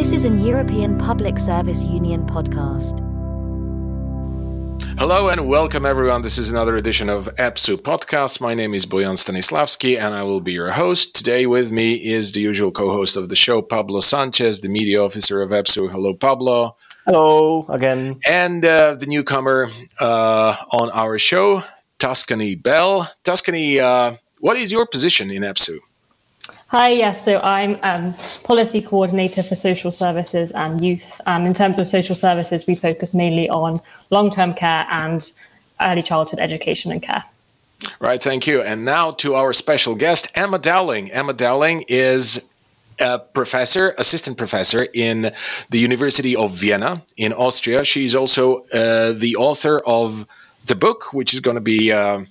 This is an European Public Service Union podcast. Hello and welcome everyone. This is another edition of EPSU podcast. My name is Bojan Stanislavski and I will be your host. Today with me is the usual co-host of the show, Pablo Sanchez, the media officer of EPSU. Hello, Pablo. Hello again. And uh, the newcomer uh, on our show, Tuscany Bell. Tuscany, uh, what is your position in EPSU? Hi, yes. So I'm um, policy coordinator for social services and youth. Um, in terms of social services, we focus mainly on long term care and early childhood education and care. Right, thank you. And now to our special guest, Emma Dowling. Emma Dowling is a professor, assistant professor in the University of Vienna in Austria. She's also uh, the author of the book, which is going to be. Uh,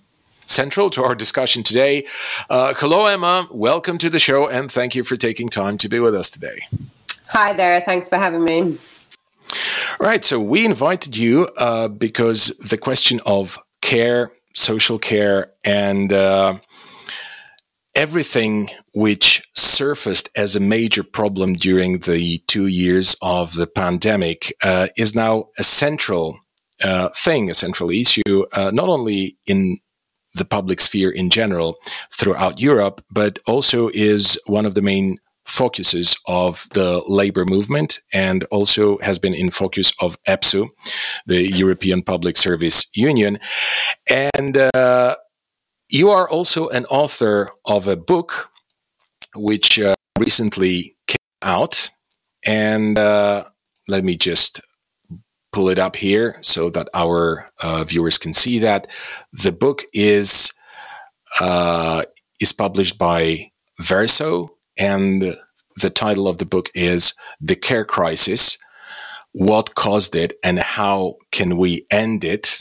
central to our discussion today. Uh, hello, Emma. Welcome to the show, and thank you for taking time to be with us today. Hi there. Thanks for having me. Right. So we invited you uh, because the question of care, social care, and uh, everything which surfaced as a major problem during the two years of the pandemic uh, is now a central uh, thing, a central issue, uh, not only in the public sphere in general throughout Europe, but also is one of the main focuses of the labor movement and also has been in focus of EPSU, the European Public Service Union. And uh, you are also an author of a book which uh, recently came out. And uh, let me just pull it up here so that our uh, viewers can see that the book is uh, is published by Verso, and the title of the book is "The Care Crisis: What Caused It and How Can We End It."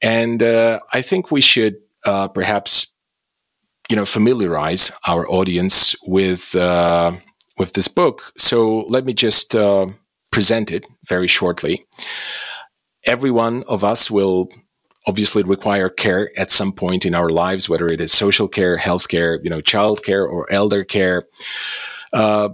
And uh, I think we should uh, perhaps, you know, familiarize our audience with uh, with this book. So let me just uh, presented very shortly. Every one of us will obviously require care at some point in our lives, whether it is social care, healthcare, you know, child care or elder care. Uh,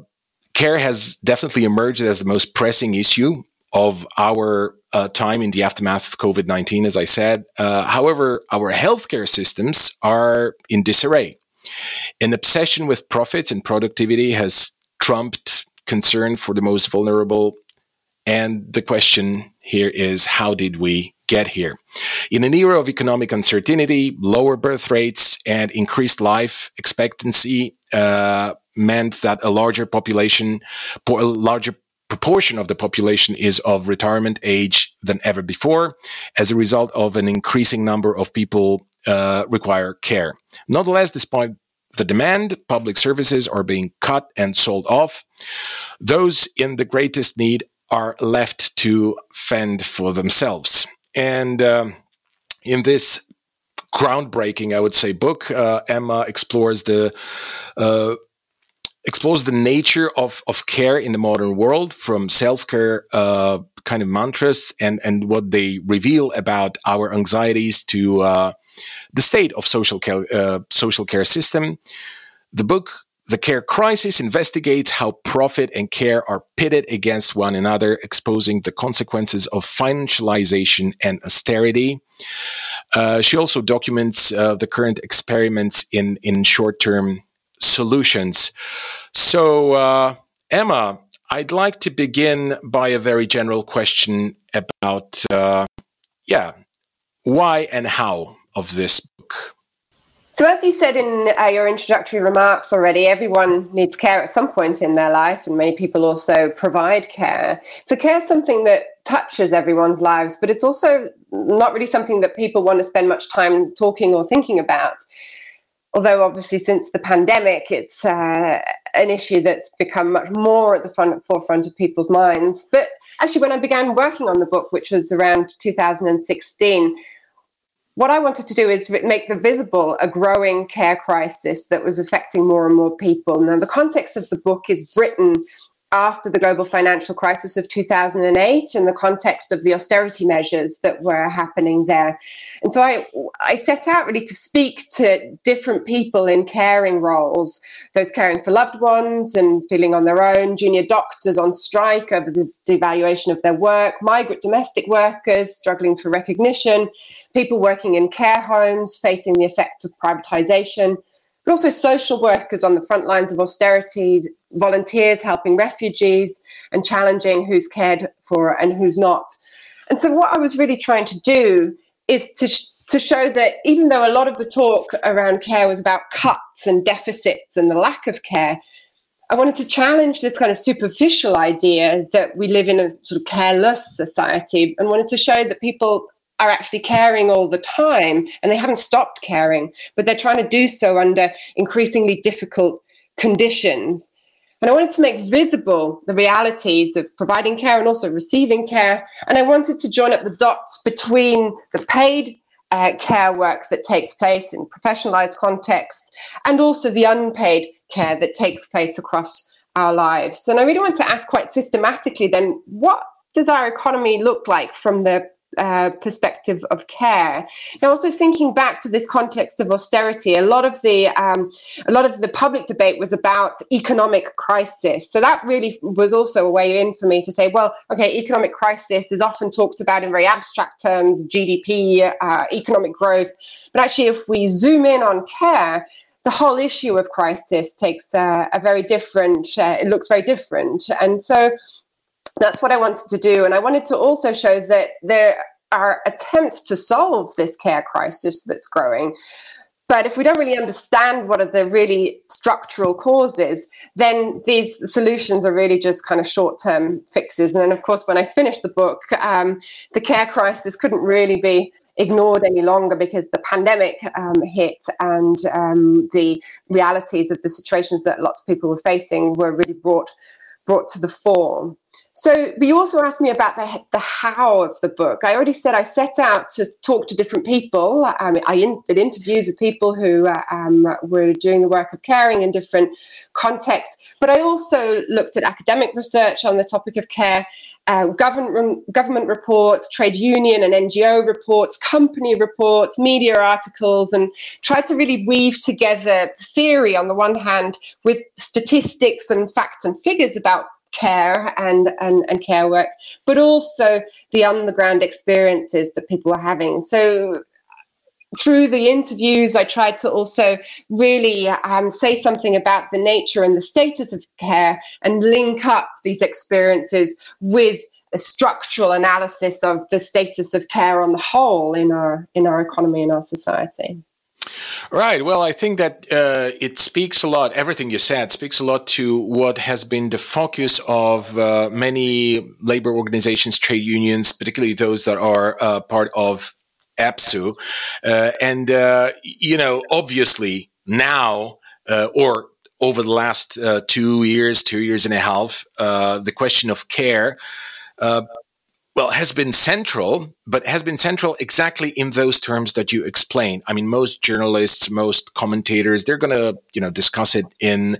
care has definitely emerged as the most pressing issue of our uh, time in the aftermath of COVID 19, as I said. Uh, however, our healthcare systems are in disarray. An obsession with profits and productivity has trumped concern for the most vulnerable and the question here is how did we get here? In an era of economic uncertainty, lower birth rates, and increased life expectancy uh, meant that a larger population, a larger proportion of the population is of retirement age than ever before as a result of an increasing number of people uh, require care. Nonetheless, despite the demand, public services are being cut and sold off. Those in the greatest need are left to fend for themselves. And um, in this groundbreaking, I would say, book, uh, Emma explores the uh, explores the nature of, of care in the modern world from self-care uh, kind of mantras and, and what they reveal about our anxieties to uh, the state of social care, uh, social care system. The book the Care Crisis investigates how profit and care are pitted against one another, exposing the consequences of financialization and austerity. Uh, she also documents uh, the current experiments in, in short term solutions. So, uh, Emma, I'd like to begin by a very general question about, uh, yeah, why and how of this. So, as you said in uh, your introductory remarks already, everyone needs care at some point in their life, and many people also provide care. So, care is something that touches everyone's lives, but it's also not really something that people want to spend much time talking or thinking about. Although, obviously, since the pandemic, it's uh, an issue that's become much more at the front, forefront of people's minds. But actually, when I began working on the book, which was around 2016, what I wanted to do is make the visible a growing care crisis that was affecting more and more people. Now, the context of the book is Britain after the global financial crisis of 2008 in the context of the austerity measures that were happening there. And so I, I set out really to speak to different people in caring roles, those caring for loved ones and feeling on their own, junior doctors on strike over the devaluation of their work, migrant domestic workers struggling for recognition, people working in care homes facing the effects of privatization but also social workers on the front lines of austerity, volunteers helping refugees and challenging who's cared for and who's not. And so, what I was really trying to do is to, sh- to show that even though a lot of the talk around care was about cuts and deficits and the lack of care, I wanted to challenge this kind of superficial idea that we live in a sort of careless society and wanted to show that people are actually caring all the time and they haven't stopped caring, but they're trying to do so under increasingly difficult conditions. And I wanted to make visible the realities of providing care and also receiving care. And I wanted to join up the dots between the paid uh, care work that takes place in professionalized context and also the unpaid care that takes place across our lives. And I really want to ask quite systematically then what does our economy look like from the uh, perspective of care. Now, also thinking back to this context of austerity, a lot of the um, a lot of the public debate was about economic crisis. So that really was also a way in for me to say, well, okay, economic crisis is often talked about in very abstract terms, GDP, uh, economic growth, but actually, if we zoom in on care, the whole issue of crisis takes a very different, uh, it looks very different. And so that's what I wanted to do. And I wanted to also show that there are attempts to solve this care crisis that's growing. But if we don't really understand what are the really structural causes, then these solutions are really just kind of short term fixes. And then, of course, when I finished the book, um, the care crisis couldn't really be ignored any longer because the pandemic um, hit and um, the realities of the situations that lots of people were facing were really brought brought to the fore. So, but you also asked me about the, the how of the book. I already said I set out to talk to different people. Um, I in, did interviews with people who uh, um, were doing the work of caring in different contexts. But I also looked at academic research on the topic of care, uh, government government reports, trade union and NGO reports, company reports, media articles, and tried to really weave together theory on the one hand with statistics and facts and figures about care and, and, and care work, but also the on the ground experiences that people are having. So through the interviews, I tried to also really um, say something about the nature and the status of care and link up these experiences with a structural analysis of the status of care on the whole in our in our economy and our society. Right. Well, I think that uh, it speaks a lot. Everything you said speaks a lot to what has been the focus of uh, many labor organizations, trade unions, particularly those that are uh, part of EPSU. Uh, and, uh, you know, obviously now, uh, or over the last two years, two years and a half, the question of care well, has been central, but has been central exactly in those terms that you explained. I mean, most journalists, most commentators, they're going to, you know, discuss it in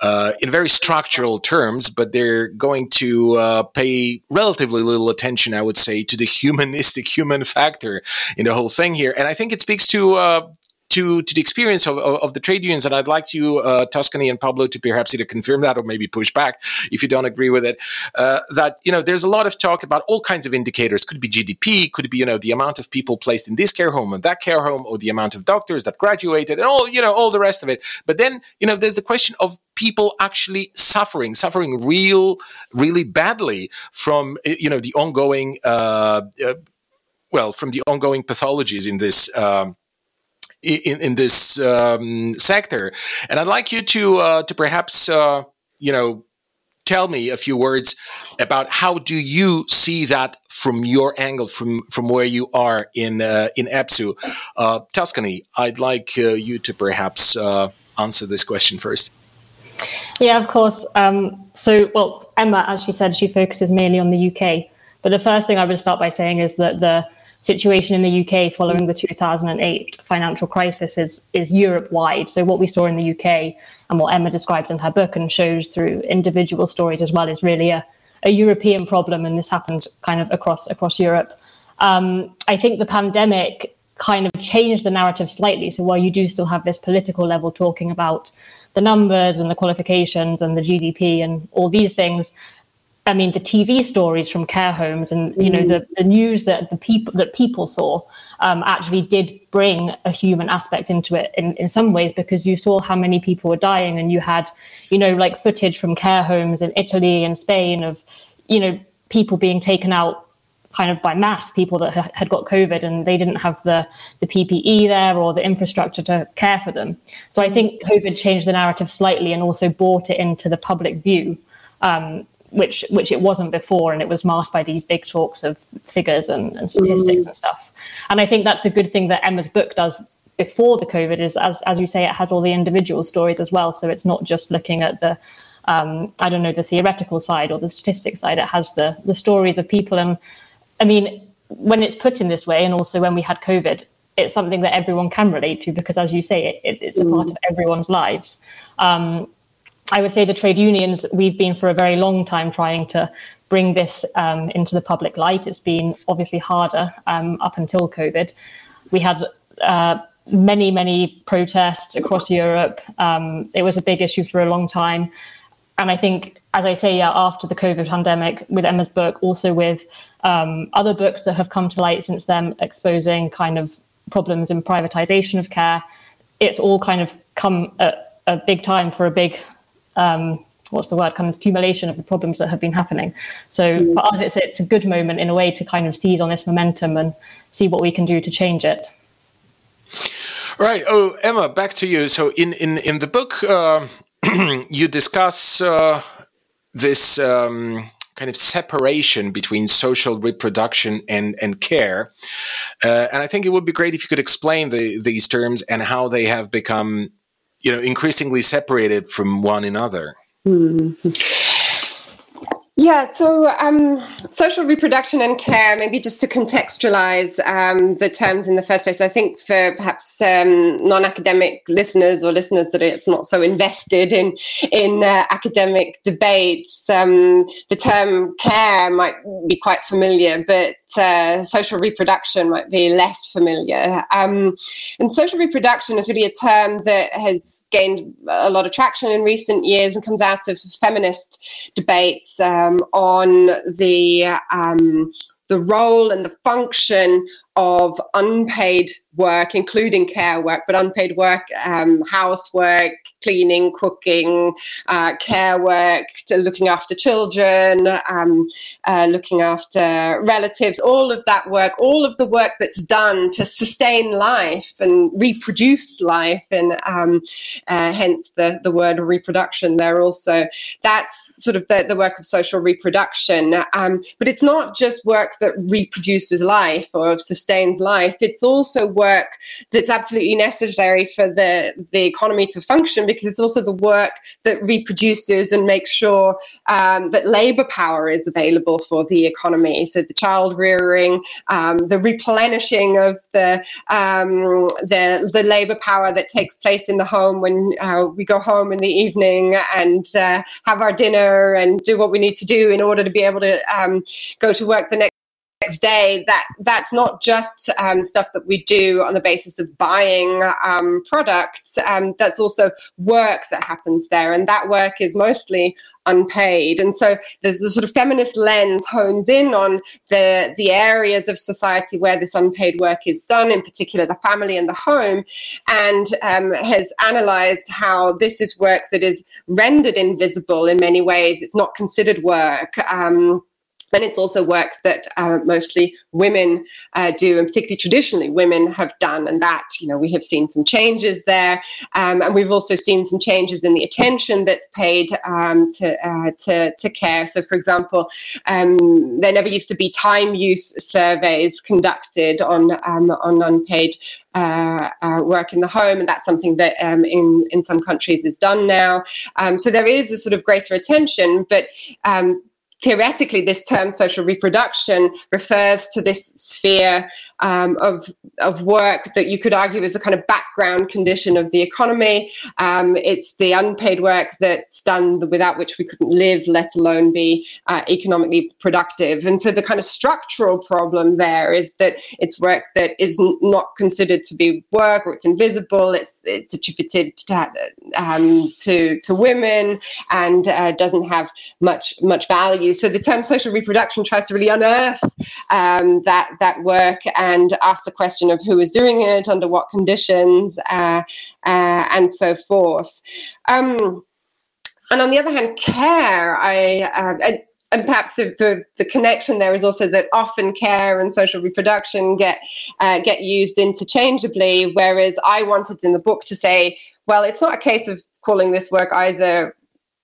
uh, in very structural terms, but they're going to uh, pay relatively little attention, I would say, to the humanistic human factor in the whole thing here. And I think it speaks to uh, to to the experience of, of, the trade unions, and I'd like you, uh, Tuscany and Pablo, to perhaps either confirm that or maybe push back if you don't agree with it. Uh, that you know, there's a lot of talk about all kinds of indicators. Could be GDP, could be you know the amount of people placed in this care home and that care home, or the amount of doctors that graduated, and all you know all the rest of it. But then you know, there's the question of people actually suffering, suffering real, really badly from you know the ongoing. Uh, uh well, from the ongoing pathologies in this um, in, in this um, sector. And I'd like you to uh, to perhaps uh, you know tell me a few words about how do you see that from your angle, from from where you are in uh, in EPSU, uh, Tuscany. I'd like uh, you to perhaps uh, answer this question first. Yeah, of course. Um, so, well, Emma, as she said, she focuses mainly on the UK. But the first thing I would start by saying is that the situation in the UK following the 2008 financial crisis is is Europe wide. So what we saw in the UK and what Emma describes in her book and shows through individual stories as well is really a, a European problem, and this happened kind of across across Europe. Um, I think the pandemic kind of changed the narrative slightly. So while you do still have this political level talking about the numbers and the qualifications and the GDP and all these things, I mean, the TV stories from care homes and you know the, the news that the people that people saw um, actually did bring a human aspect into it in, in some ways because you saw how many people were dying and you had you know like footage from care homes in Italy and Spain of you know people being taken out kind of by mass people that ha- had got COVID and they didn't have the, the PPE there or the infrastructure to care for them. So I think COVID changed the narrative slightly and also brought it into the public view, um, which which it wasn't before, and it was masked by these big talks of figures and, and statistics mm. and stuff. And I think that's a good thing that Emma's book does before the COVID is, as as you say, it has all the individual stories as well. So it's not just looking at the um, I don't know the theoretical side or the statistics side. It has the the stories of people and I mean, when it's put in this way, and also when we had COVID, it's something that everyone can relate to because, as you say, it, it, it's a mm. part of everyone's lives. Um, I would say the trade unions, we've been for a very long time trying to bring this um, into the public light. It's been obviously harder um, up until COVID. We had uh, many, many protests across Europe. Um, it was a big issue for a long time. And I think, as I say, yeah, after the COVID pandemic, with Emma's book, also with um, other books that have come to light since then exposing kind of problems in privatization of care. It's all kind of come at a big time for a big, um, what's the word, kind of accumulation of the problems that have been happening. So mm. for us, it's, it's a good moment in a way to kind of seize on this momentum and see what we can do to change it. Right. Oh, Emma, back to you. So in, in, in the book, uh, you discuss uh, this um, kind of separation between social reproduction and and care. Uh, and I think it would be great if you could explain the, these terms and how they have become, you know, increasingly separated from one another. Mm-hmm. Yeah, so um, social reproduction and care, maybe just to contextualize um, the terms in the first place, I think for perhaps um, non academic listeners or listeners that are not so invested in, in uh, academic debates, um, the term care might be quite familiar, but uh, social reproduction might be less familiar. Um, and social reproduction is really a term that has gained a lot of traction in recent years and comes out of feminist debates. Um, on the um, the role and the function of unpaid work, including care work, but unpaid work, um, housework, cleaning, cooking, uh, care work, looking after children, um, uh, looking after relatives, all of that work, all of the work that's done to sustain life and reproduce life, and um, uh, hence the, the word reproduction there also. That's sort of the, the work of social reproduction. Um, but it's not just work that reproduces life or sustains life, it's also work that's absolutely necessary for the, the economy to function because it's also the work that reproduces and makes sure um, that labor power is available for the economy. So the child rearing, um, the replenishing of the, um, the, the labor power that takes place in the home when uh, we go home in the evening and uh, have our dinner and do what we need to do in order to be able to um, go to work the next next day that that's not just um, stuff that we do on the basis of buying um, products um, that's also work that happens there and that work is mostly unpaid. And so the, the sort of feminist lens hones in on the the areas of society where this unpaid work is done in particular the family and the home and um, has analyzed how this is work that is rendered invisible in many ways. It's not considered work. Um, and it's also work that uh, mostly women uh, do, and particularly traditionally women have done. And that, you know, we have seen some changes there. Um, and we've also seen some changes in the attention that's paid um, to, uh, to, to, care. So, for example, um, there never used to be time use surveys conducted on, um, on unpaid uh, uh, work in the home, and that's something that um, in in some countries is done now. Um, so there is a sort of greater attention, but um, theoretically, this term social reproduction refers to this sphere um, of of work that you could argue is a kind of background condition of the economy. Um, it's the unpaid work that's done without which we couldn't live, let alone be uh, economically productive. And so the kind of structural problem there is that it's work that is not considered to be work or it's invisible. It's it's attributed to um, to, to women and uh, doesn't have much much value. So the term social reproduction tries to really unearth um, that that work and ask the question of who is doing it, under what conditions, uh, uh, and so forth. Um, and on the other hand, care, I, uh, I and perhaps the, the, the, connection there is also that often care and social reproduction get uh, get used interchangeably. Whereas I wanted in the book to say, well, it's not a case of calling this work either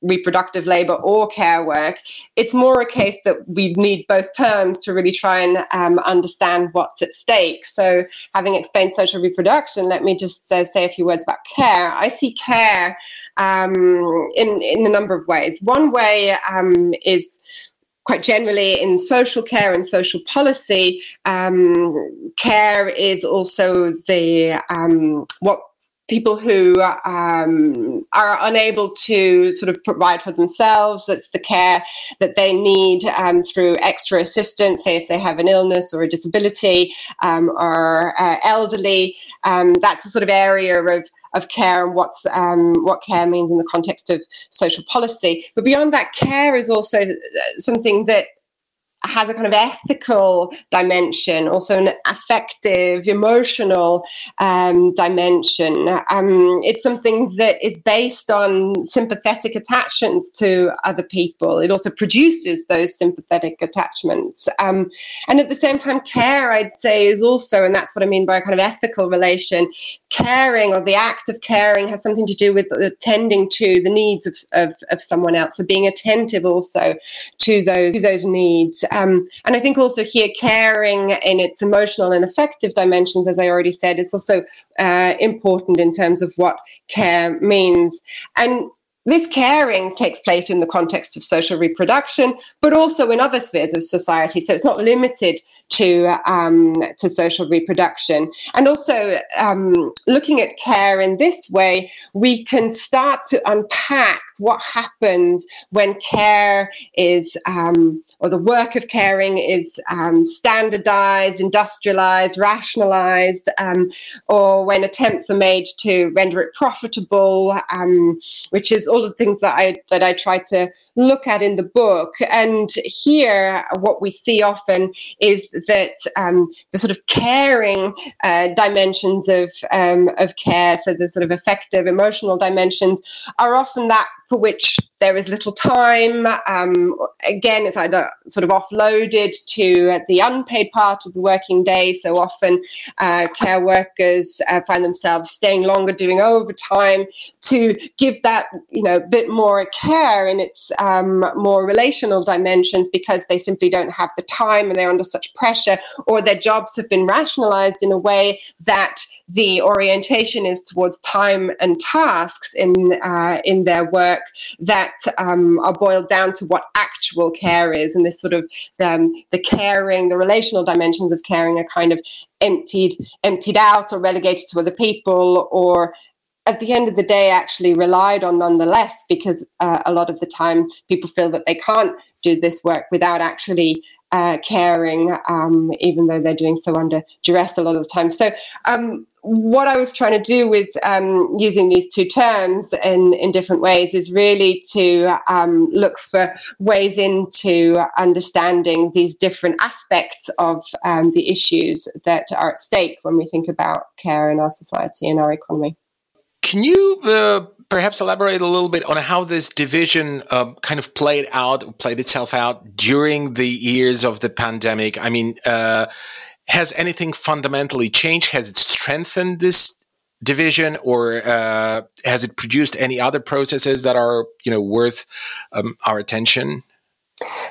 reproductive labor or care work. It's more a case that we need both terms to really try and um, understand what's at stake. So, having explained social reproduction, let me just uh, say a few words about care. I see care um, in in a number of ways. One way um, is quite generally in social care and social policy, um, care is also the um, what people who um, are unable to sort of provide for themselves. That's the care that they need um, through extra assistance, say if they have an illness or a disability um, or uh, elderly. Um, that's a sort of area of, of care and what's um, what care means in the context of social policy. But beyond that, care is also uh, something that has a kind of ethical dimension, also an affective, emotional um, dimension. Um, it's something that is based on sympathetic attachments to other people. It also produces those sympathetic attachments. Um, and at the same time, care, I'd say, is also, and that's what I mean by a kind of ethical relation, caring or the act of caring has something to do with attending to the needs of, of, of someone else. So being attentive also to those, to those needs. Um, and I think also here, caring in its emotional and affective dimensions, as I already said, is also uh, important in terms of what care means. And this caring takes place in the context of social reproduction, but also in other spheres of society. So it's not limited to um, to social reproduction. And also, um, looking at care in this way, we can start to unpack what happens when care is, um, or the work of caring is um, standardized, industrialized, rationalized, um, or when attempts are made to render it profitable, um, which is all the things that I that I try to look at in the book. And here, what we see often is that um, the sort of caring uh, dimensions of um, of care, so the sort of affective, emotional dimensions, are often that for which there is little time. Um, again, it's either sort of offloaded to the unpaid part of the working day. So often, uh, care workers uh, find themselves staying longer, doing overtime to give that you know bit more care in its um, more relational dimensions because they simply don't have the time and they're under such pressure, or their jobs have been rationalized in a way that the orientation is towards time and tasks in uh, in their work that um, are boiled down to what actual care is, and this sort of um, the caring, the relational dimensions of caring are kind of emptied emptied out or relegated to other people or at the end of the day actually relied on nonetheless because uh, a lot of the time people feel that they can't do this work without actually uh, caring, um, even though they're doing so under duress a lot of the time. So, um, what I was trying to do with um, using these two terms in, in different ways is really to um, look for ways into understanding these different aspects of um, the issues that are at stake when we think about care in our society and our economy. Can you uh, perhaps elaborate a little bit on how this division uh, kind of played out, played itself out during the years of the pandemic? I mean, uh, has anything fundamentally changed? Has it strengthened this division, or uh, has it produced any other processes that are, you know, worth um, our attention?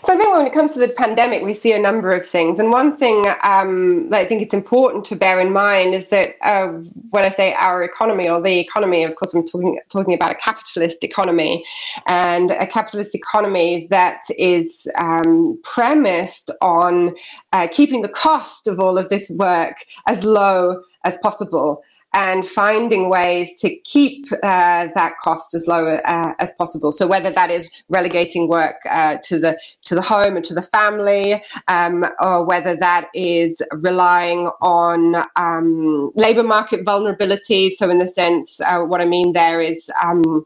So I think when it comes to the pandemic, we see a number of things, and one thing um, that I think it's important to bear in mind is that uh, when I say our economy or the economy, of course, I'm talking talking about a capitalist economy, and a capitalist economy that is um, premised on uh, keeping the cost of all of this work as low as possible and finding ways to keep uh, that cost as low uh, as possible. So whether that is relegating work uh, to the to the home and to the family, um, or whether that is relying on um, labour market vulnerability. So in the sense, uh, what I mean there is. Um,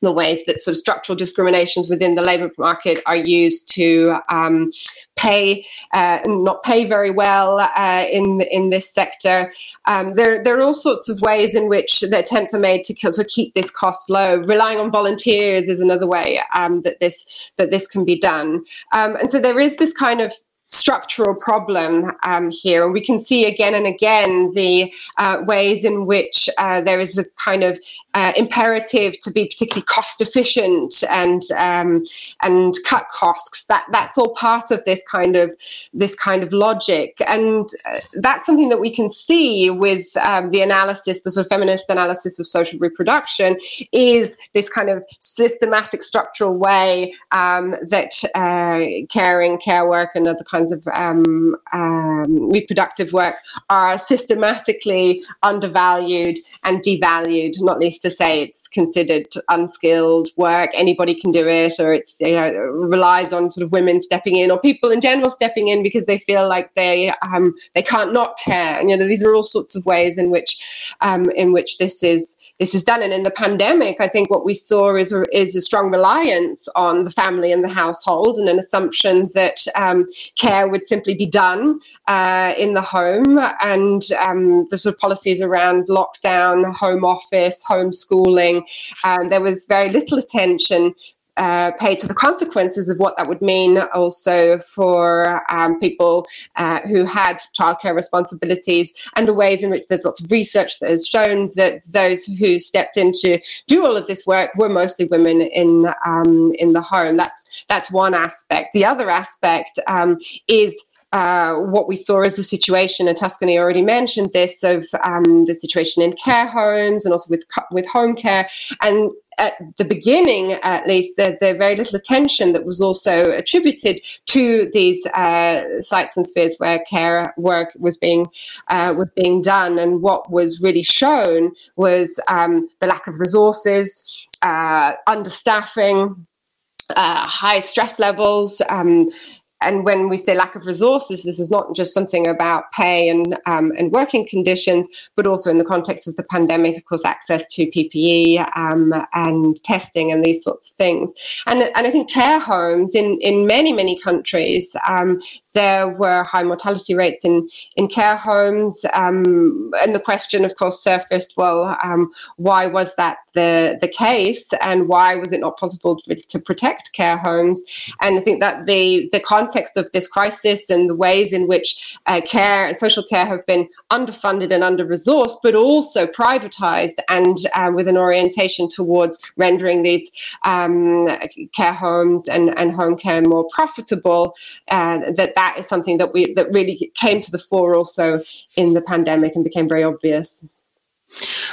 the ways that sort of structural discriminations within the labour market are used to um, pay uh, not pay very well uh, in in this sector. Um, there there are all sorts of ways in which the attempts are made to, to keep this cost low. Relying on volunteers is another way um, that this that this can be done. Um, and so there is this kind of structural problem um, here. And we can see again and again the uh, ways in which uh, there is a kind of uh, imperative to be particularly cost efficient and um, and cut costs. That that's all part of this kind of this kind of logic, and uh, that's something that we can see with um, the analysis, the sort of feminist analysis of social reproduction, is this kind of systematic structural way um, that uh, caring, care work, and other kinds of um, um, reproductive work are systematically undervalued and devalued, not least to say it's considered unskilled work, anybody can do it, or it's you know, relies on sort of women stepping in or people in general stepping in because they feel like they um, they can't not care. And, you know, these are all sorts of ways in which um, in which this is this is done. And in the pandemic, I think what we saw is is a strong reliance on the family and the household, and an assumption that um, care would simply be done uh, in the home, and um, the sort of policies around lockdown, home office, home homeschooling. Um, there was very little attention uh, paid to the consequences of what that would mean also for um, people uh, who had childcare responsibilities and the ways in which there's lots of research that has shown that those who stepped in to do all of this work were mostly women in um, in the home. That's that's one aspect. The other aspect um, is uh, what we saw as a situation, and Tuscany already mentioned this, of um, the situation in care homes and also with with home care. And at the beginning, at least, there, there very little attention that was also attributed to these uh, sites and spheres where care work was being uh, was being done. And what was really shown was um, the lack of resources, uh, understaffing, uh, high stress levels, um, and when we say lack of resources, this is not just something about pay and um, and working conditions, but also in the context of the pandemic, of course, access to PPE um, and testing and these sorts of things. And and I think care homes in in many many countries um, there were high mortality rates in, in care homes. Um, and the question, of course, surfaced well, um, why was that the, the case? And why was it not possible to, to protect care homes? And I think that the, the context of this crisis and the ways in which uh, care and social care have been underfunded and under resourced, but also privatized and uh, with an orientation towards rendering these um, care homes and, and home care more profitable, uh, that that is something that we that really came to the fore also in the pandemic and became very obvious.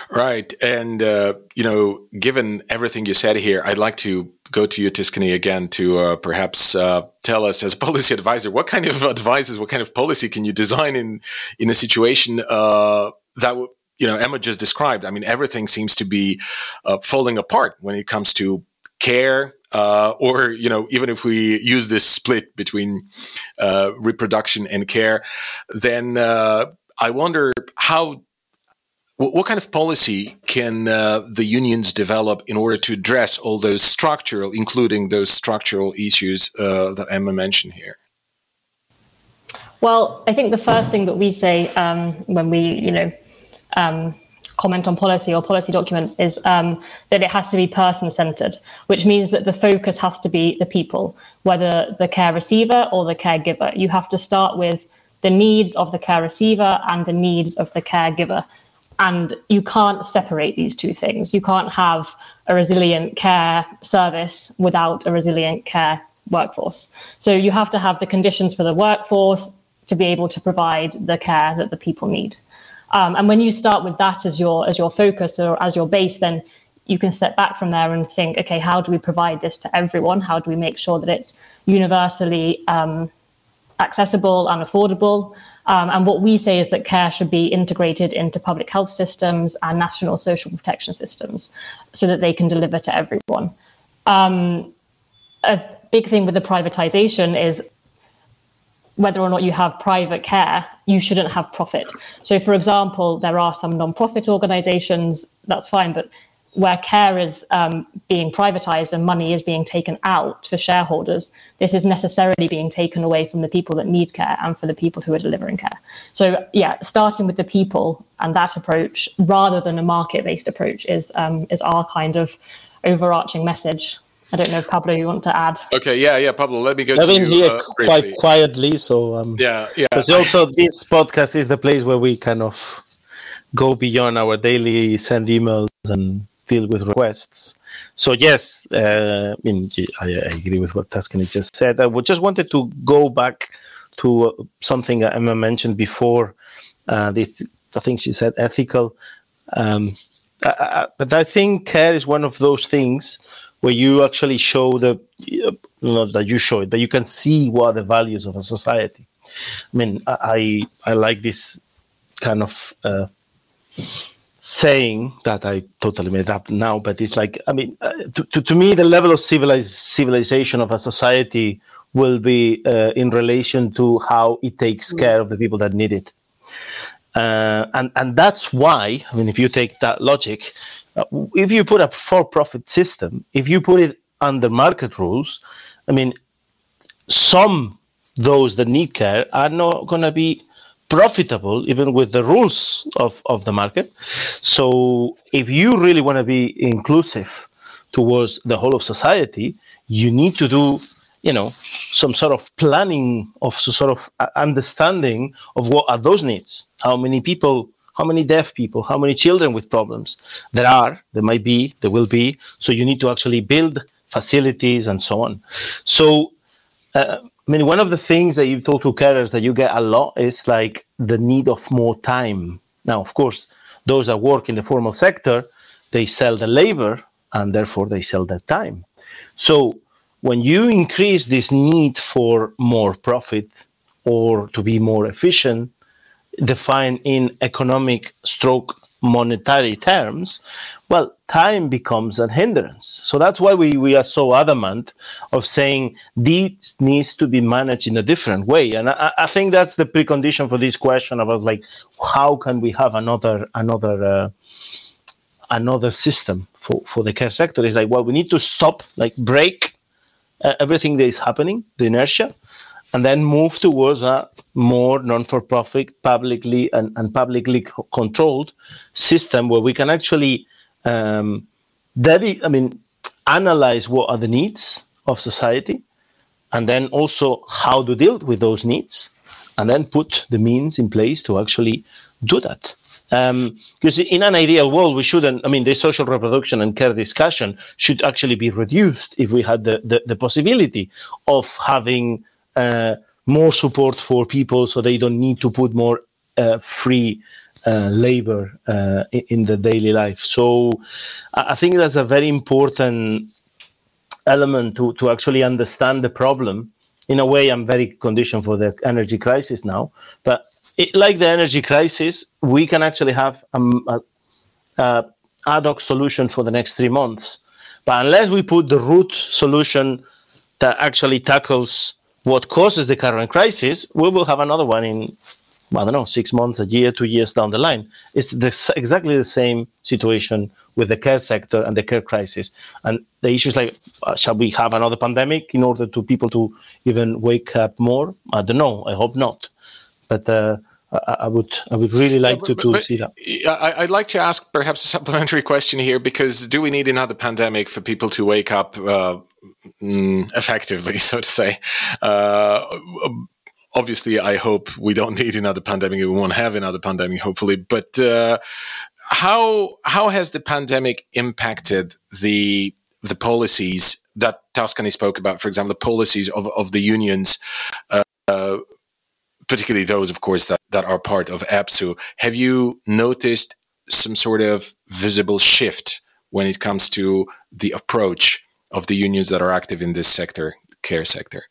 Right, and uh, you know, given everything you said here, I'd like to go to you, Tuscany, again to uh, perhaps uh, tell us, as a policy advisor, what kind of advices, what kind of policy can you design in in a situation uh, that you know Emma just described? I mean, everything seems to be uh, falling apart when it comes to care uh, or you know even if we use this split between reproduction and care, then I wonder how what kind of policy can uh, the unions develop in order to address all those structural, including those structural issues uh, that Emma mentioned here? Well, I think the first thing that we say um, when we, you know, um, comment on policy or policy documents is um, that it has to be person centered, which means that the focus has to be the people, whether the care receiver or the caregiver. You have to start with the needs of the care receiver and the needs of the caregiver. And you can't separate these two things. You can't have a resilient care service without a resilient care workforce. So you have to have the conditions for the workforce to be able to provide the care that the people need. Um, and when you start with that as your as your focus or as your base, then you can step back from there and think, okay, how do we provide this to everyone? How do we make sure that it's universally um, accessible and affordable? Um, and what we say is that care should be integrated into public health systems and national social protection systems so that they can deliver to everyone. Um, a big thing with the privatization is whether or not you have private care, you shouldn't have profit. So, for example, there are some non-profit organizations, that's fine, but where care is um, being privatized and money is being taken out for shareholders, this is necessarily being taken away from the people that need care and for the people who are delivering care. So, yeah, starting with the people and that approach rather than a market based approach is, um, is our kind of overarching message. I don't know if Pablo, you want to add? Okay, yeah, yeah, Pablo, let me go I've been here uh, quite quietly, so um, yeah, yeah. Because also this podcast is the place where we kind of go beyond our daily send emails and deal with requests. So yes, uh, I mean I, I, agree with what Tuscany just said. I just wanted to go back to uh, something Emma mentioned before. Uh, this, I think she said ethical, um, I, but I think care is one of those things where you actually show the not that you show it, but you can see what are the values of a society. I mean, I I like this kind of uh, saying that I totally made up now, but it's like, I mean, uh, to, to, to, me, the level of civilized civilization of a society will be uh, in relation to how it takes mm. care of the people that need it. Uh, and, and that's why, I mean, if you take that logic, uh, if you put a for-profit system, if you put it under market rules, I mean, some those that need care are not going to be profitable even with the rules of, of the market. So if you really want to be inclusive towards the whole of society, you need to do, you know, some sort of planning of some sort of uh, understanding of what are those needs. How many people, how many deaf people, how many children with problems there are, there might be, there will be. So you need to actually build facilities and so on. So uh, I mean, one of the things that you've told to carers that you get a lot is like the need of more time. Now, of course, those that work in the formal sector, they sell the labor and therefore they sell their time. So when you increase this need for more profit or to be more efficient, defined in economic stroke monetary terms, well, time becomes a hindrance. So that's why we, we are so adamant of saying this needs to be managed in a different way. And I, I think that's the precondition for this question about like how can we have another another uh, another system for, for the care sector is like well we need to stop like break uh, everything that is happening the inertia and then move towards a more non-for-profit, publicly and, and publicly controlled system where we can actually, um, I mean, analyze what are the needs of society, and then also how to deal with those needs, and then put the means in place to actually do that. Because um, in an ideal world, we shouldn't. I mean, the social reproduction and care discussion should actually be reduced if we had the, the, the possibility of having uh, more support for people so they don't need to put more uh, free labor uh, in the daily life. So I think that's a very important element to, to actually understand the problem. In a way, I'm very conditioned for the energy crisis now, but it, like the energy crisis, we can actually have um, a, a ad hoc solution for the next three months. But unless we put the root solution that actually tackles what causes the current crisis, we will have another one in, I don't know, six months, a year, two years down the line. It's the, exactly the same situation with the care sector and the care crisis. And the issue is like, uh, shall we have another pandemic in order to people to even wake up more? I don't know. I hope not. But uh, I would I would really like to, to but, see that. I'd like to ask perhaps a supplementary question here because do we need another pandemic for people to wake up uh, mm, effectively, so to say? Uh, obviously, I hope we don't need another pandemic. We won't have another pandemic, hopefully. But uh, how how has the pandemic impacted the the policies that Tuscany spoke about, for example, the policies of, of the unions, uh, particularly those, of course, that, that are part of EPSU. Have you noticed some sort of visible shift when it comes to the approach of the unions that are active in this sector, care sector?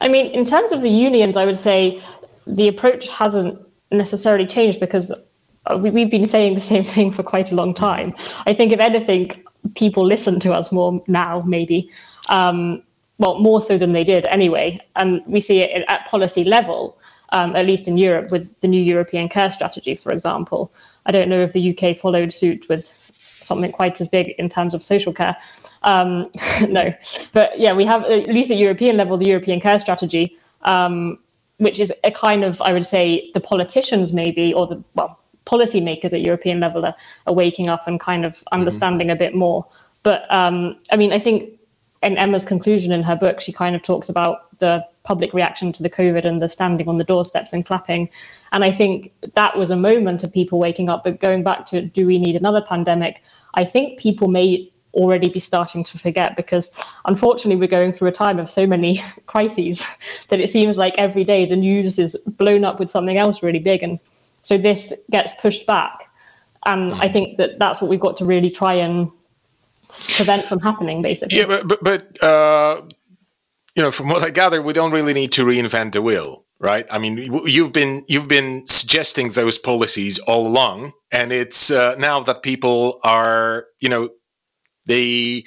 I mean, in terms of the unions, I would say the approach hasn't necessarily changed because uh, we've been saying the same thing for quite a long time. I think, if anything, people listen to us more now, maybe. Um, well, more so than they did anyway. And we see it at policy level, um, at least in Europe, with the new European care strategy, for example. I don't know if the UK followed suit with something quite as big in terms of social care. Um, no, but yeah, we have at least at European level the European care strategy, um, which is a kind of, I would say, the politicians maybe, or the well, policymakers at European level are, are waking up and kind of mm-hmm. understanding mm-hmm. a bit more. But um, I mean, I think in Emma's conclusion in her book, she kind of talks about the public reaction to the COVID and the standing on the doorsteps and clapping. And I think that was a moment of people waking up. But going back to do we need another pandemic? I think people may already be starting to forget because unfortunately we're going through a time of so many crises that it seems like every day the news is blown up with something else really big and so this gets pushed back. And mm. I think that that's what we've got to really try and prevent from happening, basically. Yeah, but, but, but uh, you know, from what I gather, we don't really need to reinvent the wheel right? I mean, you've been you've been suggesting those policies all along, and it's uh, now that people are, you know, they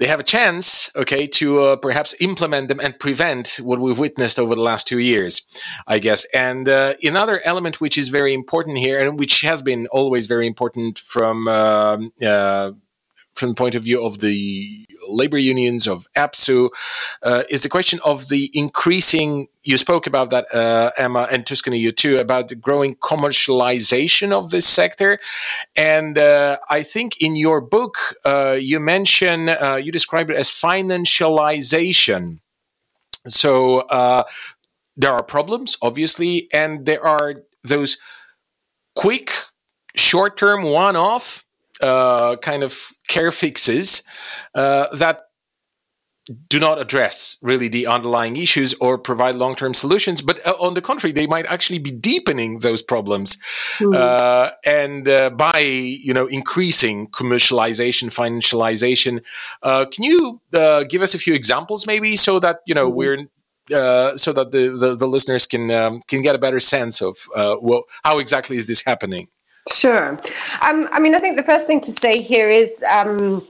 they have a chance, okay, to uh, perhaps implement them and prevent what we've witnessed over the last two years, I guess. And uh, another element which is very important here, and which has been always very important from um, uh, from the point of view of the labor unions of EPSU uh, is the question of the increasing. You spoke about that, uh, Emma, and Tuscany, you too, about the growing commercialization of this sector. And uh, I think in your book, uh, you mention, uh, you describe it as financialization. So uh, there are problems, obviously, and there are those quick, short term, one off uh, kind of care fixes uh, that do not address really the underlying issues or provide long-term solutions but uh, on the contrary they might actually be deepening those problems mm. uh, and uh, by you know increasing commercialization financialization uh, can you uh, give us a few examples maybe so that you know mm. we're uh, so that the, the, the listeners can um, can get a better sense of well, how exactly is this happening Sure. Um, I mean, I think the first thing to say here is um,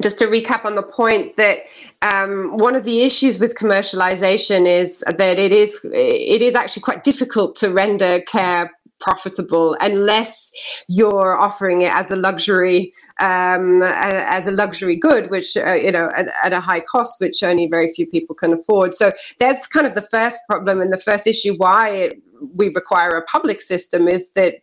just to recap on the point that um, one of the issues with commercialization is that it is it is actually quite difficult to render care profitable unless you're offering it as a luxury um, as a luxury good which uh, you know at, at, a high cost which only very few people can afford so that's kind of the first problem and the first issue why it, we require a public system is that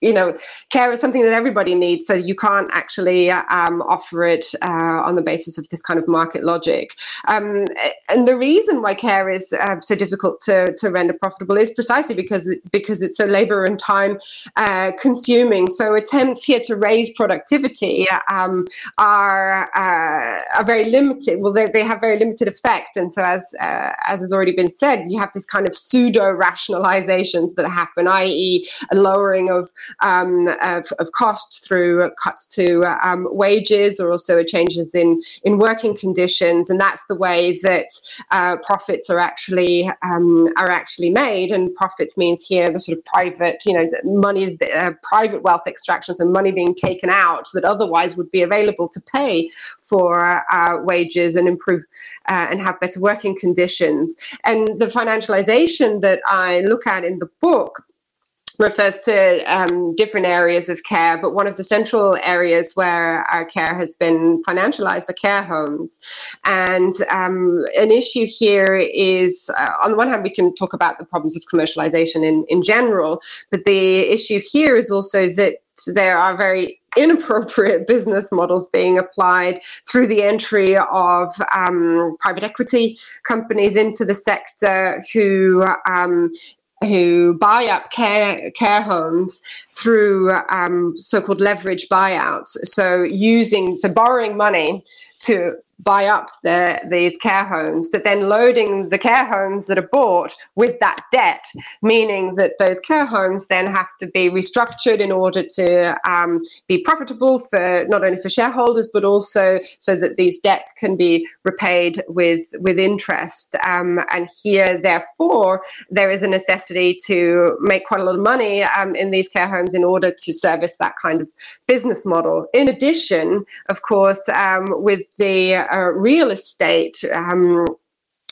you know, care is something that everybody needs. So you can't actually um, offer it uh, on the basis of this kind of market logic. Um, and the reason why care is uh, so difficult to, to render profitable is precisely because because it's so labor and time uh, consuming. So attempts here to raise productivity um, are uh, are very limited. Well, they, they have very limited effect. And so as uh, as has already been said, you have this kind of pseudo rationalizations that happen, i.e., a lowering of um, of, of cost through cuts to um, wages or also changes in, in working conditions. And that's the way that uh, profits are actually um, are actually made. And profits means here the sort of private, you know, money, uh, private wealth extractions and money being taken out that otherwise would be available to pay for uh, wages and improve uh, and have better working conditions. And the financialization that I look at in the book refers to um, different areas of care, but one of the central areas where our care has been financialized are care homes. And um, an issue here is, uh, on the one hand, we can talk about the problems of commercialization in, in general, but the issue here is also that there are very inappropriate business models being applied through the entry of um, private equity companies into the sector who um, who buy up care care homes through um, so-called leverage buyouts. So using so borrowing money to buy up the, these care homes, but then loading the care homes that are bought with that debt, meaning that those care homes then have to be restructured in order to um, be profitable for not only for shareholders but also so that these debts can be repaid with with interest. Um, and here, therefore, there is a necessity to make quite a lot of money um, in these care homes in order to service that kind of business model. In addition, of course, um, with the uh, real estate. Um,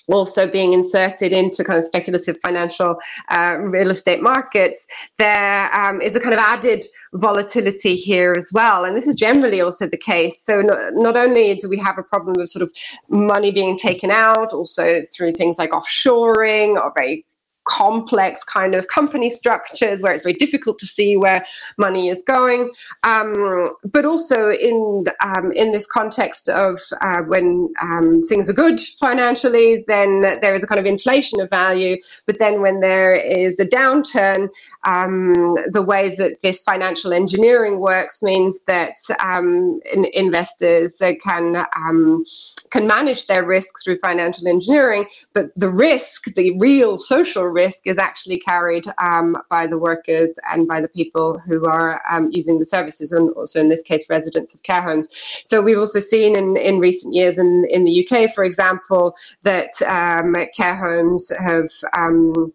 also being inserted into kind of speculative financial uh, real estate markets, there um, is a kind of added volatility here as well. And this is generally also the case. So not, not only do we have a problem of sort of money being taken out, also through things like offshoring or very complex kind of company structures where it's very difficult to see where money is going. Um, but also in um, in this context of uh, when um, things are good financially, then there is a kind of inflation of value. But then when there is a downturn, um, the way that this financial engineering works means that um, in- investors can um, can manage their risks through financial engineering, but the risk, the real social risk is actually carried um, by the workers and by the people who are um, using the services, and also in this case, residents of care homes. So we've also seen in, in recent years in, in the UK, for example, that um, care homes have um,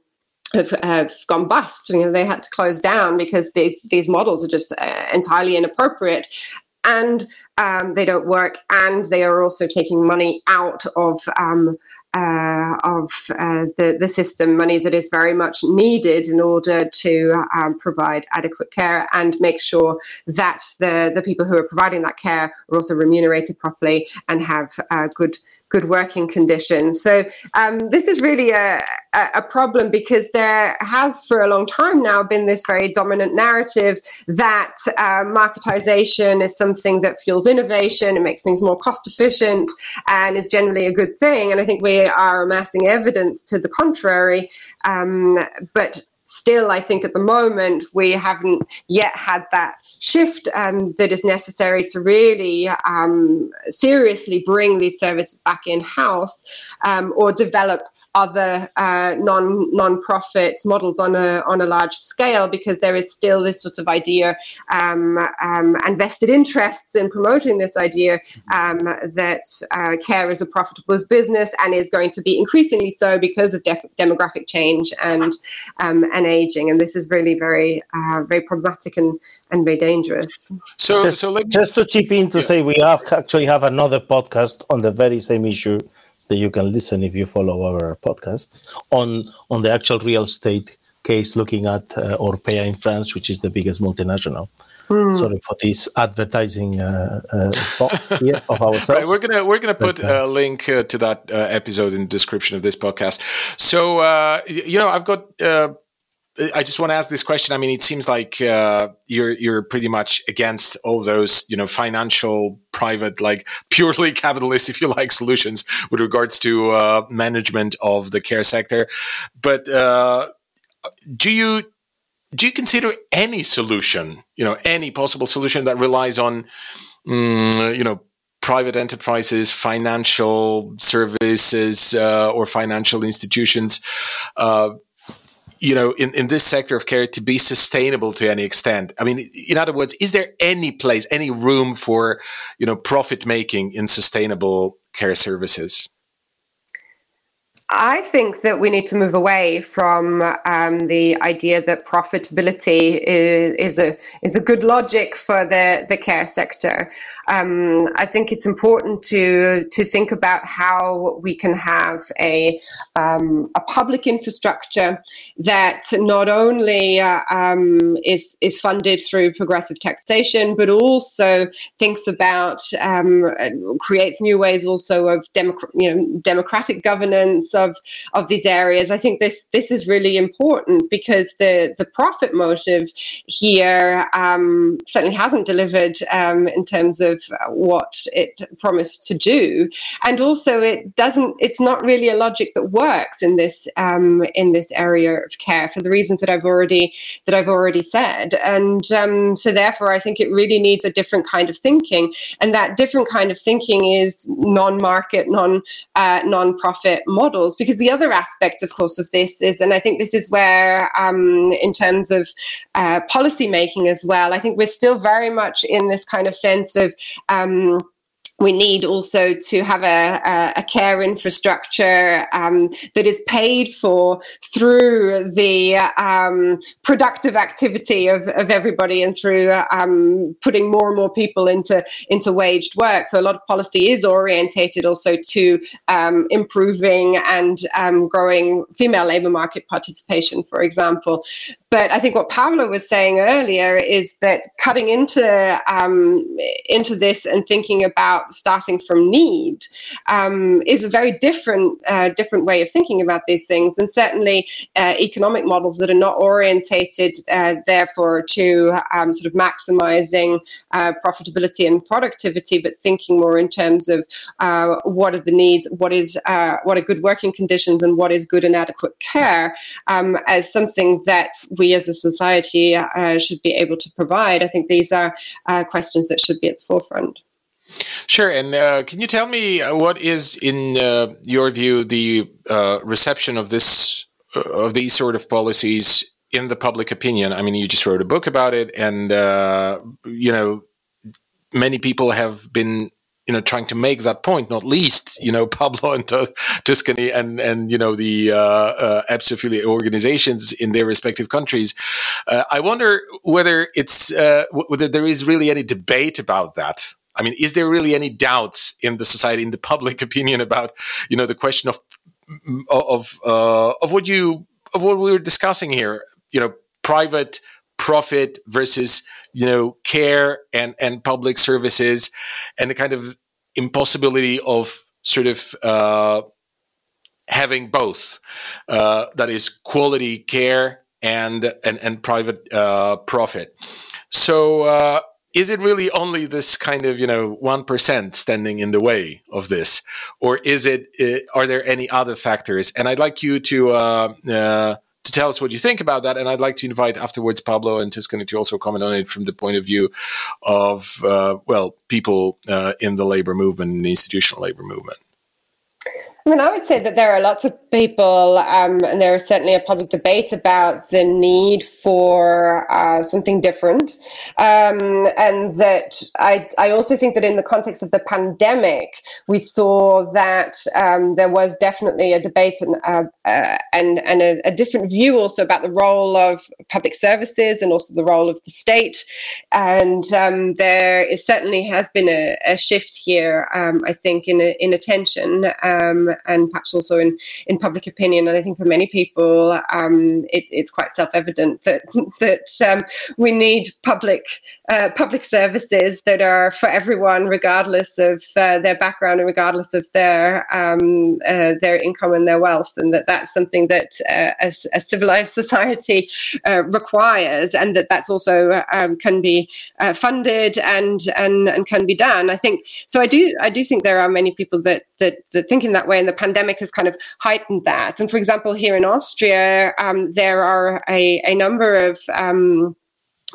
have, have gone bust. You know, they had to close down because these these models are just uh, entirely inappropriate, and um, they don't work, and they are also taking money out of um, uh, of uh, the, the system, money that is very much needed in order to um, provide adequate care and make sure that the, the people who are providing that care are also remunerated properly and have uh, good good working conditions. So um, this is really a, a problem because there has for a long time now been this very dominant narrative that uh, marketization is something that fuels innovation, it makes things more cost efficient, and is generally a good thing. And I think we are amassing evidence to the contrary. Um, but still, I think at the moment we haven't yet had that shift um, that is necessary to really um, seriously bring these services back in house um, or develop other uh, non non-profit models on a on a large scale because there is still this sort of idea um, um, and vested interests in promoting this idea um, that uh, care is a profitable business and is going to be increasingly so because of def- demographic change and um, and aging and this is really very uh, very problematic and and very dangerous. So just, so just to chip in to yeah. say we have actually have another podcast on the very same issue that you can listen if you follow our podcasts on on the actual real estate case looking at uh, Orpea in France, which is the biggest multinational. Mm. Sorry for this advertising uh, uh, spot here of ourselves. right, we're gonna we're gonna put but, uh, a link uh, to that uh, episode in the description of this podcast. So uh, you know, I've got I just want to ask this question. I mean, it seems like uh, you're you're pretty much against all those, you know, financial, private, like purely capitalist, if you like, solutions with regards to uh, management of the care sector. But uh, do you do you consider any solution, you know, any possible solution that relies on, mm, you know, private enterprises, financial services, uh, or financial institutions? You know, in, in this sector of care to be sustainable to any extent? I mean, in other words, is there any place, any room for, you know, profit making in sustainable care services? I think that we need to move away from um, the idea that profitability is, is, a is a good logic for the, the care sector. Um, I think it's important to to think about how we can have a um, a public infrastructure that not only uh, um, is is funded through progressive taxation, but also thinks about um, creates new ways also of democ- you know democratic governance of of these areas. I think this this is really important because the the profit motive here um, certainly hasn't delivered um, in terms of what it promised to do, and also it doesn't. It's not really a logic that works in this um, in this area of care for the reasons that I've already that I've already said, and um, so therefore I think it really needs a different kind of thinking, and that different kind of thinking is non-market, non uh, non-profit models. Because the other aspect, of course, of this is, and I think this is where, um, in terms of uh, policy making as well, I think we're still very much in this kind of sense of um, we need also to have a, a care infrastructure um, that is paid for through the um, productive activity of, of everybody and through um, putting more and more people into into waged work. So a lot of policy is orientated also to um, improving and um, growing female labour market participation, for example. But I think what Pablo was saying earlier is that cutting into um, into this and thinking about starting from need um, is a very different uh, different way of thinking about these things, and certainly uh, economic models that are not orientated, uh, therefore, to um, sort of maximizing uh, profitability and productivity, but thinking more in terms of uh, what are the needs, what is uh, what are good working conditions, and what is good and adequate care, um, as something that we as a society uh, should be able to provide. I think these are uh, questions that should be at the forefront. Sure. And uh, can you tell me uh, what is, in uh, your view, the uh, reception of this of these sort of policies in the public opinion? I mean, you just wrote a book about it, and you know, many people have been you know trying to make that point not least you know pablo and tuscany and and you know the uh, uh, affiliate organizations in their respective countries. Uh, i wonder whether it's uh, whether there is really any debate about that. I mean is there really any doubts in the society in the public opinion about you know the question of of uh, of what you of what we were discussing here you know private profit versus you know care and and public services and the kind of impossibility of sort of uh, having both uh, that is quality care and and, and private uh, profit so uh, is it really only this kind of you know one percent standing in the way of this, or is it? Uh, are there any other factors? And I'd like you to uh, uh, to tell us what you think about that. And I'd like to invite afterwards Pablo and Tuscany to also comment on it from the point of view of, uh, well, people uh, in the labor movement, and the institutional labor movement. I mean, I would say that there are lots of people, um, and there is certainly a public debate about the need for uh, something different. Um, and that I, I also think that in the context of the pandemic, we saw that um, there was definitely a debate and, uh, uh, and, and a, a, different view also about the role of public services and also the role of the state. And um, there is certainly has been a, a shift here, um, I think, in, in attention. Um, and perhaps also in, in public opinion. And I think for many people, um, it, it's quite self-evident that that um, we need public uh, public services that are for everyone, regardless of uh, their background and regardless of their um, uh, their income and their wealth, and that that's something that uh, a, a, civilized society uh, requires, and that that's also um, can be uh, funded and and and can be done. I think so. I do I do think there are many people that that that think in that way, and the pandemic has kind of heightened that. And for example, here in Austria, um, there are a, a number of um,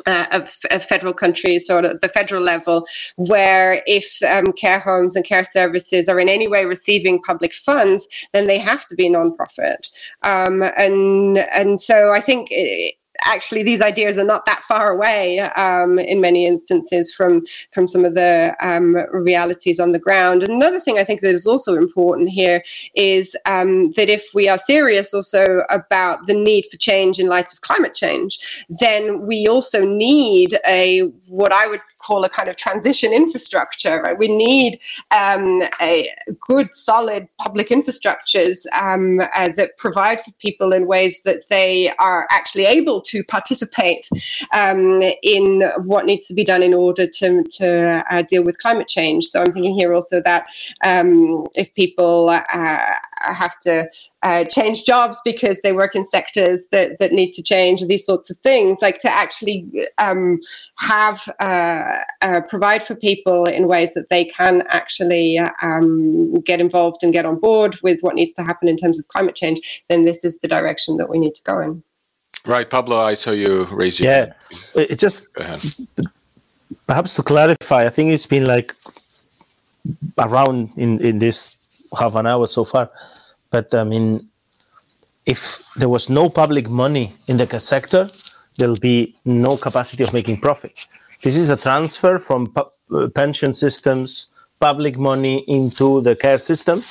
uh, of, of, federal countries or the federal level, where if um, care homes and care services are in any way receiving public funds, then they have to be non-profit. Um, and and so I think. It, actually these ideas are not that far away um, in many instances from from some of the um, realities on the ground. Another thing I think that is also important here is um, that if we are serious also about the need for change in light of climate change, then we also need a what I would call a kind of transition infrastructure. Right? We need um, a good, solid public infrastructures um, uh, that provide for people in ways that they are actually able to participate um, in what needs to be done in order to, to uh, deal with climate change. So I'm thinking here also that um, if people uh, have to uh, change jobs because they work in sectors that, that need to change, these sorts of things, like to actually um, have uh, uh, provide for people in ways that they can actually um, get involved and get on board with what needs to happen in terms of climate change, then this is the direction that we need to go in. Right, Pablo, I saw you raise your Yeah, it just perhaps to clarify, I think it's been like around in, in this half an hour so far. But I mean, if there was no public money in the care sector, there'll be no capacity of making profit. This is a transfer from pu- uh, pension systems, public money into the care system,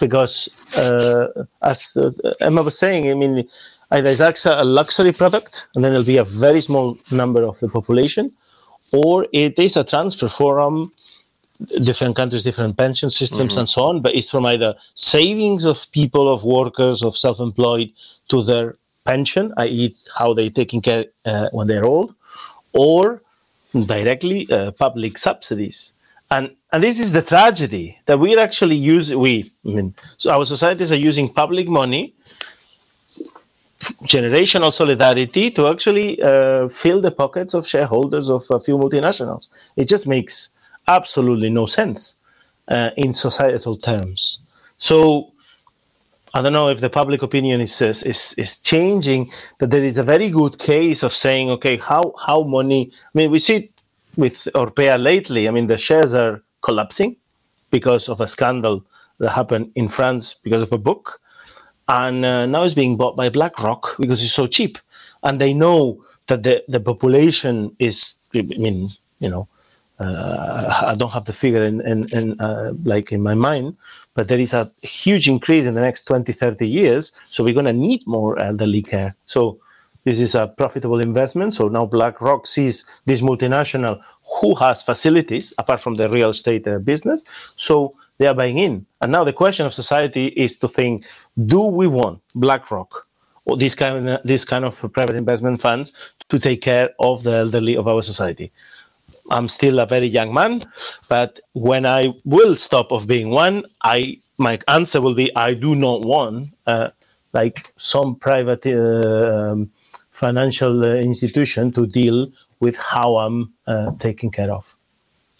because uh, as uh, Emma was saying, I mean, either AXA a luxury product, and then there'll be a very small number of the population, or it is a transfer from different countries, different pension systems, mm-hmm. and so on. But it's from either savings of people, of workers, of self-employed, to their pension, i.e., how they're taking care uh, when they're old, or directly uh, public subsidies. And and this is the tragedy that we're actually using. We, I mean, so our societies are using public money generational solidarity to actually uh, fill the pockets of shareholders of a few multinationals. It just makes absolutely no sense uh, in societal terms. So I don't know if the public opinion is, is is changing, but there is a very good case of saying, okay, how how money? I mean, we see it with Orpea lately. I mean, the shares are collapsing because of a scandal that happened in France because of a book and uh, now it's being bought by BlackRock because it's so cheap, and they know that the the population is. I mean, you know, I don't have the figure in, in, in uh, like in my mind, but there is a huge increase in the next 20, 30 years. So we're going to need more elderly care. So this is a profitable investment. So now BlackRock sees this multinational who has facilities apart from the real estate uh, business. So they are buying in. And now the question of society is to think: Do we want BlackRock or this kind of this kind of private investment funds to take care of the elderly of our society? I'm still a very young man, but when I will stop of being one, I my answer will be: I do not want uh, like some private uh, um, financial uh, institution to deal with how I'm uh, taken care of.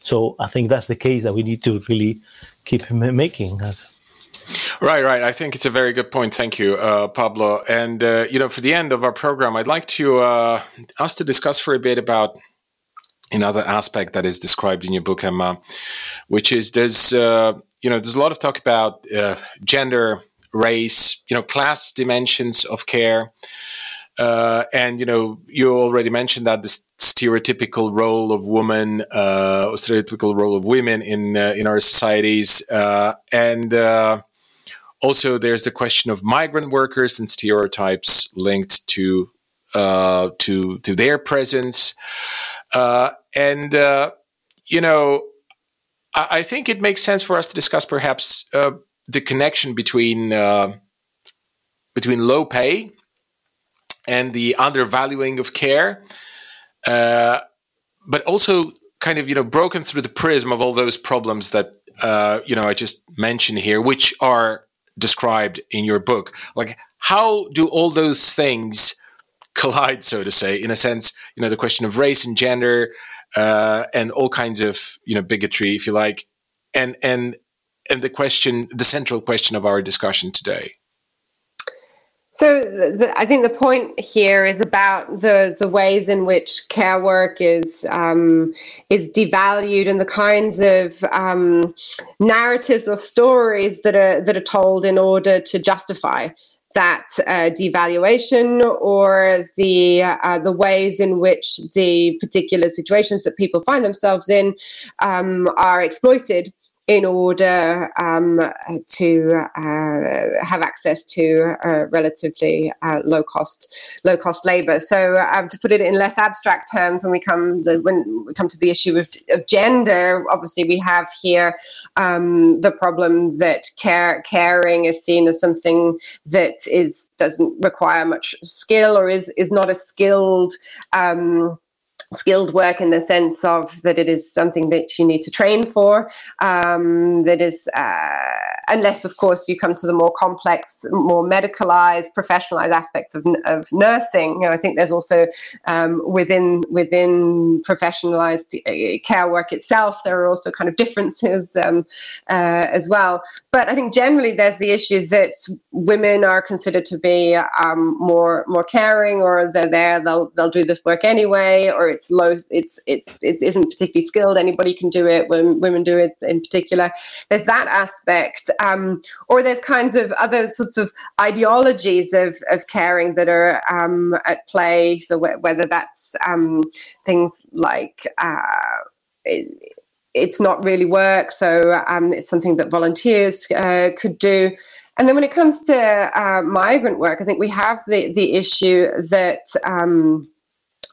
So I think that's the case that we need to really keep making us. Right, right. I think it's a very good point. Thank you, uh, Pablo. And uh, you know, for the end of our program, I'd like to uh, us to discuss for a bit about another aspect that is described in your book, Emma, which is there's uh, you know there's a lot of talk about uh, gender, race, you know, class dimensions of care. Uh, and you know, you already mentioned that the stereotypical role of women, uh, stereotypical role of women in uh, in our societies, uh, and uh, also there's the question of migrant workers and stereotypes linked to to to their presence, and you know, I, I, think it makes sense for us to discuss perhaps the connection between between low pay and the undervaluing of care, uh, but also kind of you know broken through the prism of all those problems that uh, you know I just mentioned here, which are described in your book. Like, how do all those things collide, so to say? In a sense, you know, the question of race and gender, uh, and all kinds of you know bigotry, if you like, and and and the question, the central question of our discussion today. So the, I think the point here is about the the ways in which care work is um, is devalued and the kinds of um, narratives or stories that are that are told in order to justify that uh, devaluation or the uh, the ways in which the particular situations that people find themselves in um, are exploited in order um, to uh, have access to uh, relatively uh, low cost low cost labor. So um, to put it in less abstract terms, when we come the, when we come to the issue of, of gender, obviously we have here um, the problem that care caring is seen as something that is doesn't require much skill or is is not a skilled um, skilled work in the sense of that it is something that you need to train for. Um, that is, uh, unless of course you come to the more complex, more medicalized, professionalized aspects of, of nursing. You know, I think there's also um, within within professionalized uh, care work itself, there are also kind of differences um, uh, as well. But I think generally there's the issues that women are considered to be um, more more caring, or they're there, they'll they'll do this work anyway, or it's low, it's it it isn't particularly skilled. Anybody can do it. When women do it in particular, there's that aspect, um, or there's kinds of other sorts of ideologies of of caring that are um, at play. So wh- whether that's um, things like uh, it, it's not really work, so um, it's something that volunteers uh, could do. And then when it comes to uh, migrant work, I think we have the the issue that um,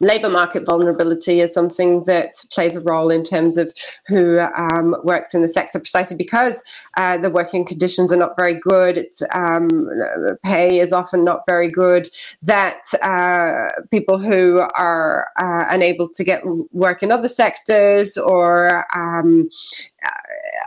labour market vulnerability is something that plays a role in terms of who um, works in the sector, precisely because uh, the working conditions are not very good. It's um, pay is often not very good. That uh, people who are uh, unable to get work in other sectors or um,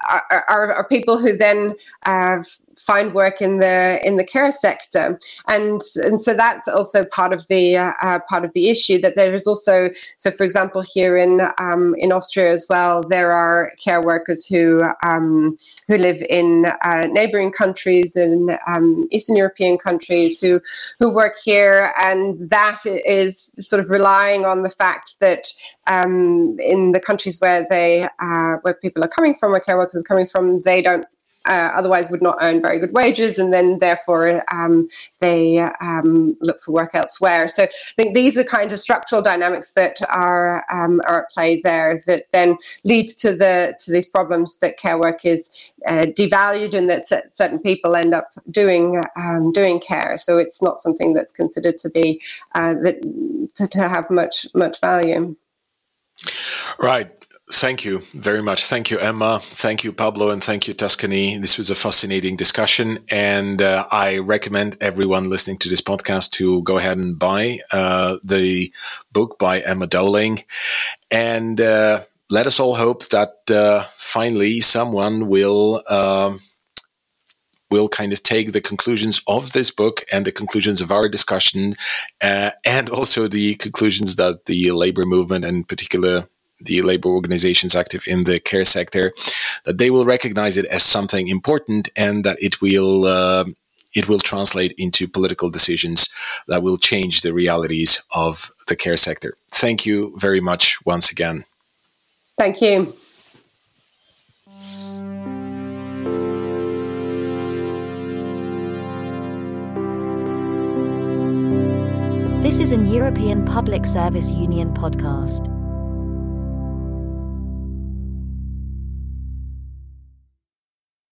are, are, are, people who then uh, find work in the in the care sector, and and so that's also part of the uh, uh, part of the issue that there is also so for example here in um, in Austria as well there are care workers who um, who live in uh, neighboring countries in um, Eastern European countries who who work here, and that is sort of relying on the fact that um, in the countries where they uh, where people are coming from, where care workers are coming from, they don't uh, otherwise would not earn very good wages, and then therefore um, they um, look for work elsewhere. So I think these are kind of structural dynamics that are um, are at play there that then leads to the to these problems that care work is uh, devalued and that certain people end up doing um, doing care. So it's not something that's considered to be uh, that to, to have much much value. Right. Thank you very much. Thank you, Emma. Thank you, Pablo, and thank you, Tuscany. This was a fascinating discussion, and uh, I recommend everyone listening to this podcast to go ahead and buy uh, the book by Emma Dowling, and uh, let us all hope that uh, finally someone will um, will kind of take the conclusions of this book and the conclusions of our discussion, uh, and also the conclusions that the labor movement, and particular the labor organizations active in the care sector, that they will recognize it as something important and that it will. Uh, it will translate into political decisions that will change the realities of the care sector. Thank you very much once again. Thank you. This is an European Public Service Union podcast.